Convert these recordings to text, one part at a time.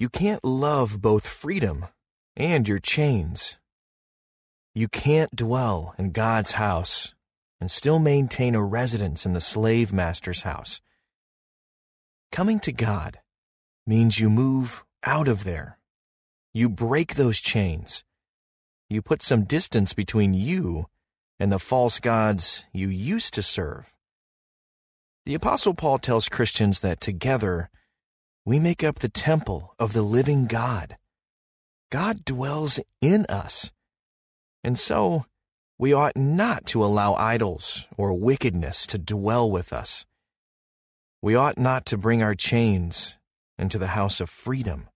You can't love both freedom and your chains. You can't dwell in God's house and still maintain a residence in the slave master's house. Coming to God means you move out of there. You break those chains. You put some distance between you and the false gods you used to serve. The Apostle Paul tells Christians that together we make up the temple of the living God. God dwells in us. And so, we ought not to allow idols or wickedness to dwell with us. We ought not to bring our chains into the house of freedom.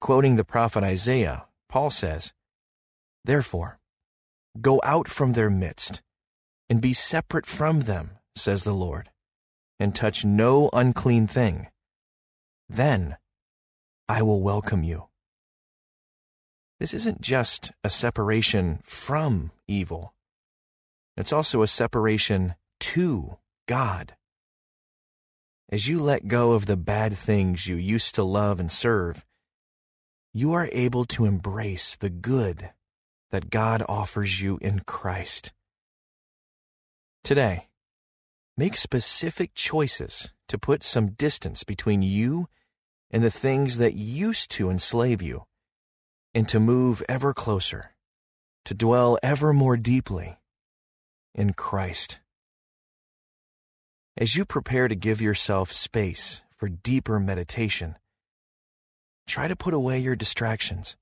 Quoting the prophet Isaiah, Paul says, Therefore, go out from their midst, and be separate from them, says the Lord, and touch no unclean thing. Then I will welcome you. This isn't just a separation from evil. It's also a separation to God. As you let go of the bad things you used to love and serve, you are able to embrace the good that God offers you in Christ. Today, make specific choices to put some distance between you and the things that used to enslave you and to move ever closer, to dwell ever more deeply in Christ. As you prepare to give yourself space for deeper meditation, try to put away your distractions.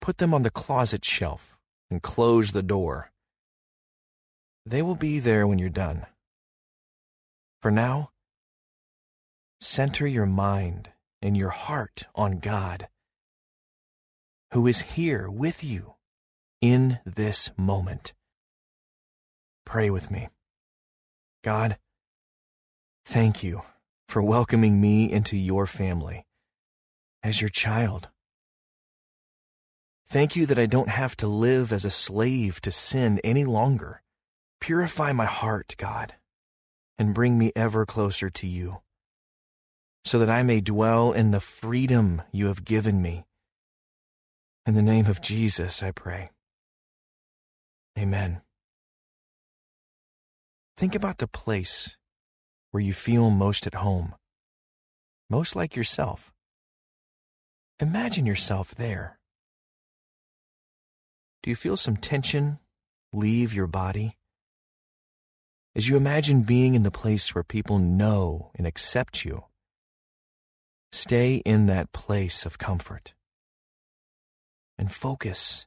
Put them on the closet shelf and close the door. They will be there when you're done. For now, center your mind and your heart on God who is here with you in this moment. Pray with me. God, thank you for welcoming me into your family as your child. Thank you that I don't have to live as a slave to sin any longer. Purify my heart, God, and bring me ever closer to you, so that I may dwell in the freedom you have given me in the name of Jesus, I pray. Amen. Think about the place where you feel most at home, most like yourself. Imagine yourself there. Do you feel some tension leave your body? As you imagine being in the place where people know and accept you, stay in that place of comfort and focus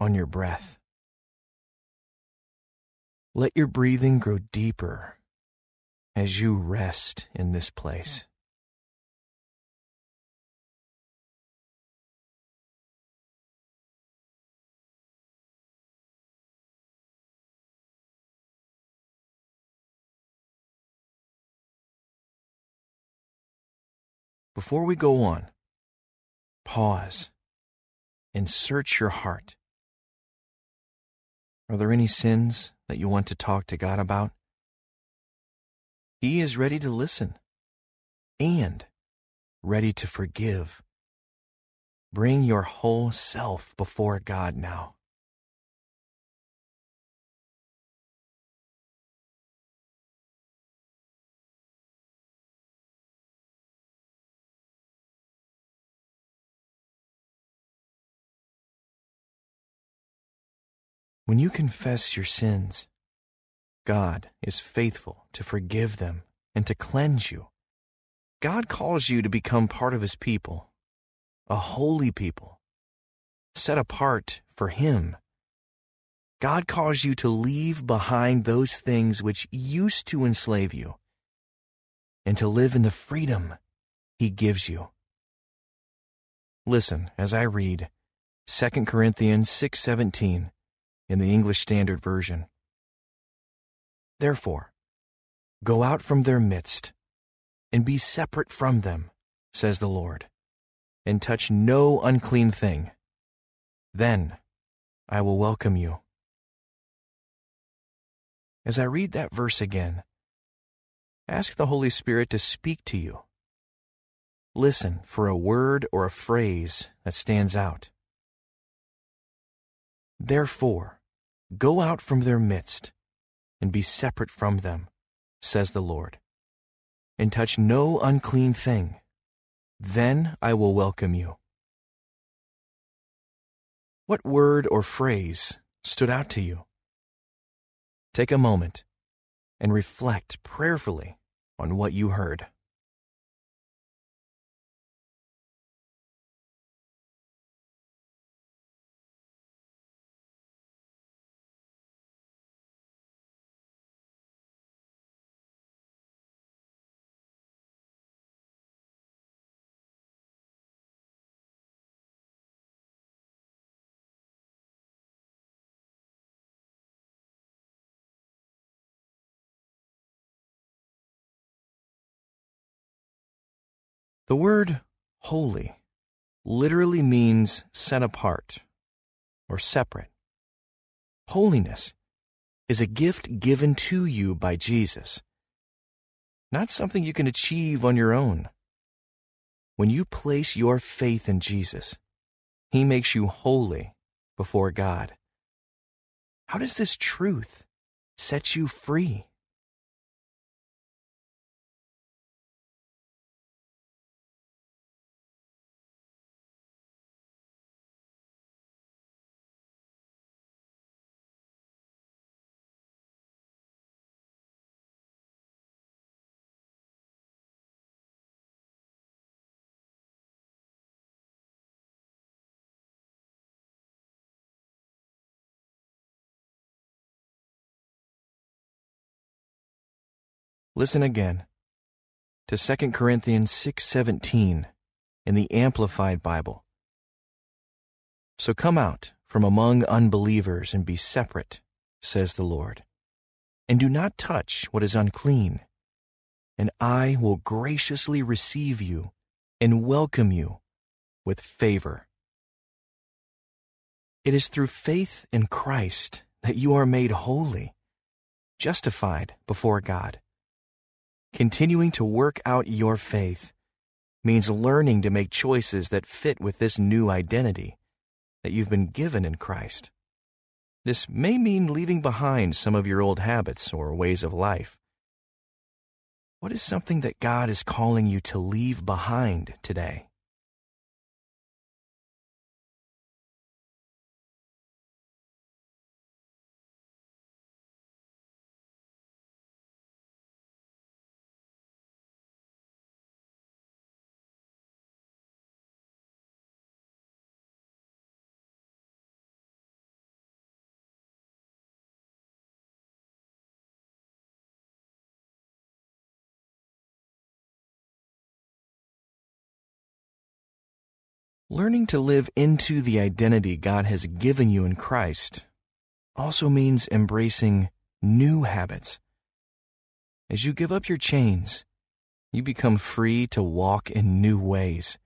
on your breath. Let your breathing grow deeper as you rest in this place. Before we go on, pause and search your heart. Are there any sins that you want to talk to God about? He is ready to listen and ready to forgive. Bring your whole self before God now. When you confess your sins, God is faithful to forgive them and to cleanse you. God calls you to become part of His people, a holy people, set apart for Him. God calls you to leave behind those things which used to enslave you and to live in the freedom He gives you. Listen as I read 2 Corinthians 6:17 in the English Standard Version. Therefore, go out from their midst and be separate from them, says the Lord, and touch no unclean thing. Then I will welcome you. As I read that verse again, ask the Holy Spirit to speak to you. listen for a word or a phrase that stands out. Therefore, go out from their midst and be separate from them, says the Lord, and touch no unclean thing. Then I will welcome you. What word or phrase stood out to you? Take a moment and reflect prayerfully on what you heard. The word holy literally means set apart or separate. Holiness is a gift given to you by Jesus, not something you can achieve on your own. When you place your faith in Jesus, He makes you holy before God. How does this truth set you free? Listen again to 2 Corinthians 6:17 in the Amplified Bible. So come out from among unbelievers and be separate, says the Lord, and do not touch what is unclean, and I will graciously receive you and welcome you with favor. It is through faith in Christ that you are made holy, justified before God. Continuing to work out your faith means learning to make choices that fit with this new identity that you've been given in Christ. This may mean leaving behind some of your old habits or ways of life. What is something that God is calling you to leave behind today? Learning to live into the identity God has given you in Christ also means embracing new habits. As you give up your chains, you become free to walk in new ways,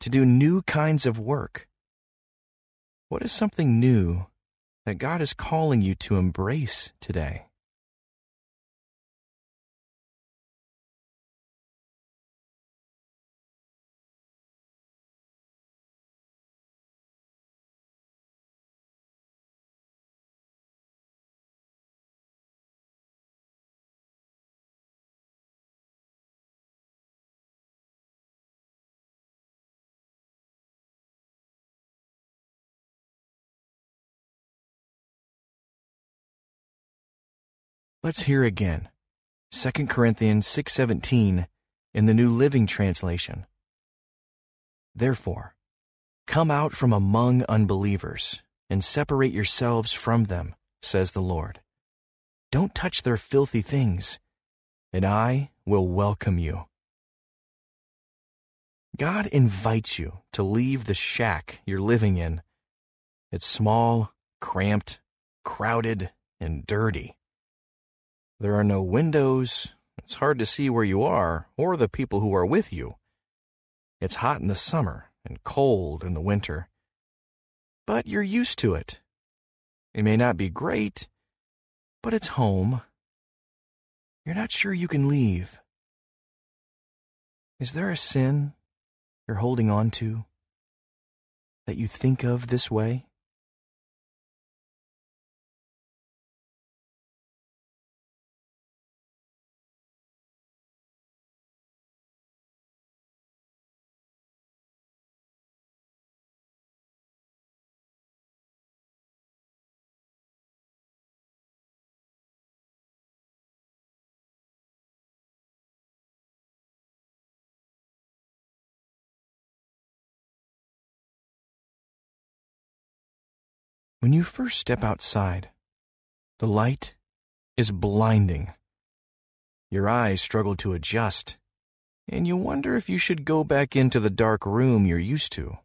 to do new kinds of work. What is something new that God is calling you to embrace today? Let's hear again 2 Corinthians 6:17 in the New Living Translation. Therefore, come out from among unbelievers and separate yourselves from them, says the Lord. Don't touch their filthy things, and I will welcome you. God invites you to leave the shack you're living in. It's small, cramped, crowded, and dirty. There are no windows. It's hard to see where you are or the people who are with you. It's hot in the summer and cold in the winter. But you're used to it. It may not be great, but it's home. You're not sure you can leave. Is there a sin you're holding on to that you think of this way? When you first step outside, the light is blinding. Your eyes struggle to adjust, and you wonder if you should go back into the dark room you're used to.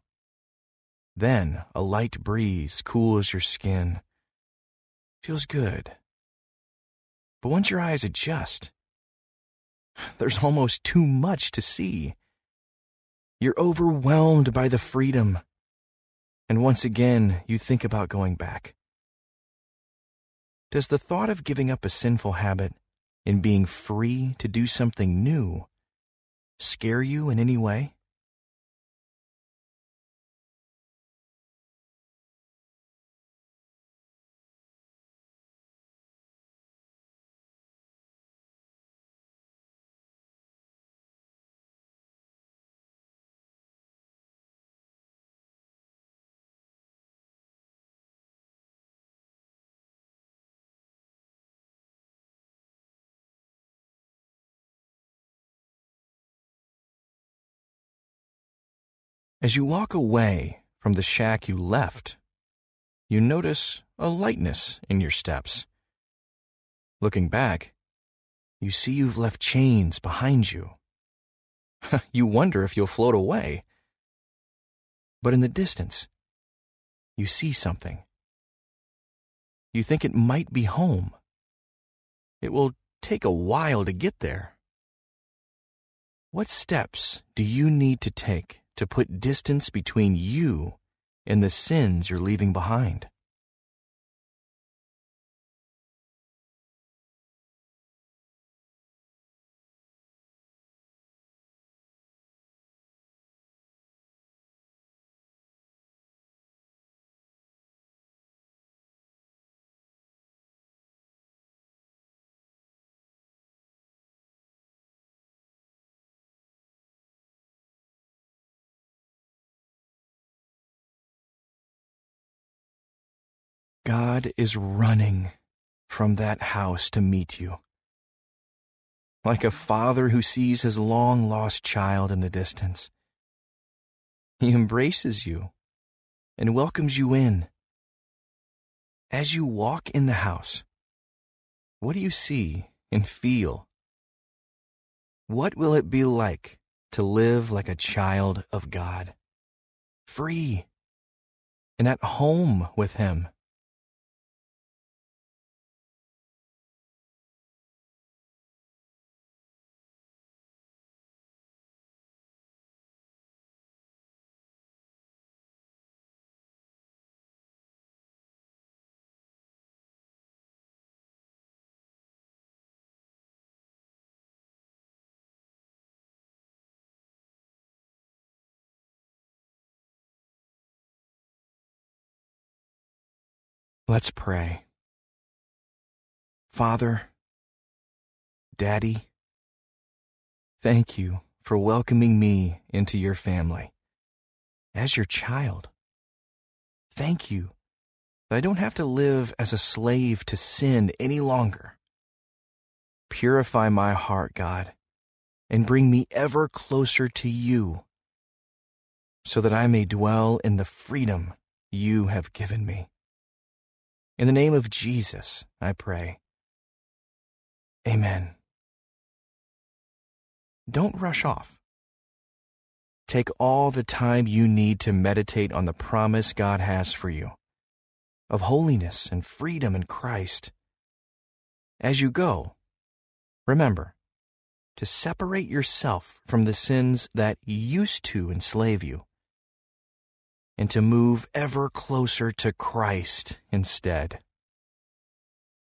Then a light breeze cools your skin. Feels good. But once your eyes adjust, there's almost too much to see. You're overwhelmed by the freedom and once again you think about going back. Does the thought of giving up a sinful habit and being free to do something new scare you in any way? As you walk away from the shack you left, you notice a lightness in your steps. Looking back, you see you've left chains behind you. you wonder if you'll float away. But in the distance, you see something. You think it might be home. It will take a while to get there. What steps do you need to take to put distance between you and the sins you're leaving behind. God is running from that house to meet you. Like a father who sees his long lost child in the distance. He embraces you and welcomes you in. As you walk in the house, what do you see and feel? What will it be like to live like a child of God? Free and at home with Him. Let's pray. Father, Daddy, thank you for welcoming me into your family as your child. Thank you that I don't have to live as a slave to sin any longer. Purify my heart, God, and bring me ever closer to you so that I may dwell in the freedom you have given me. In the name of Jesus, I pray. Amen. Don't rush off. Take all the time you need to meditate on the promise God has for you of holiness and freedom in Christ. As you go, remember to separate yourself from the sins that used to enslave you and to move ever closer to Christ instead.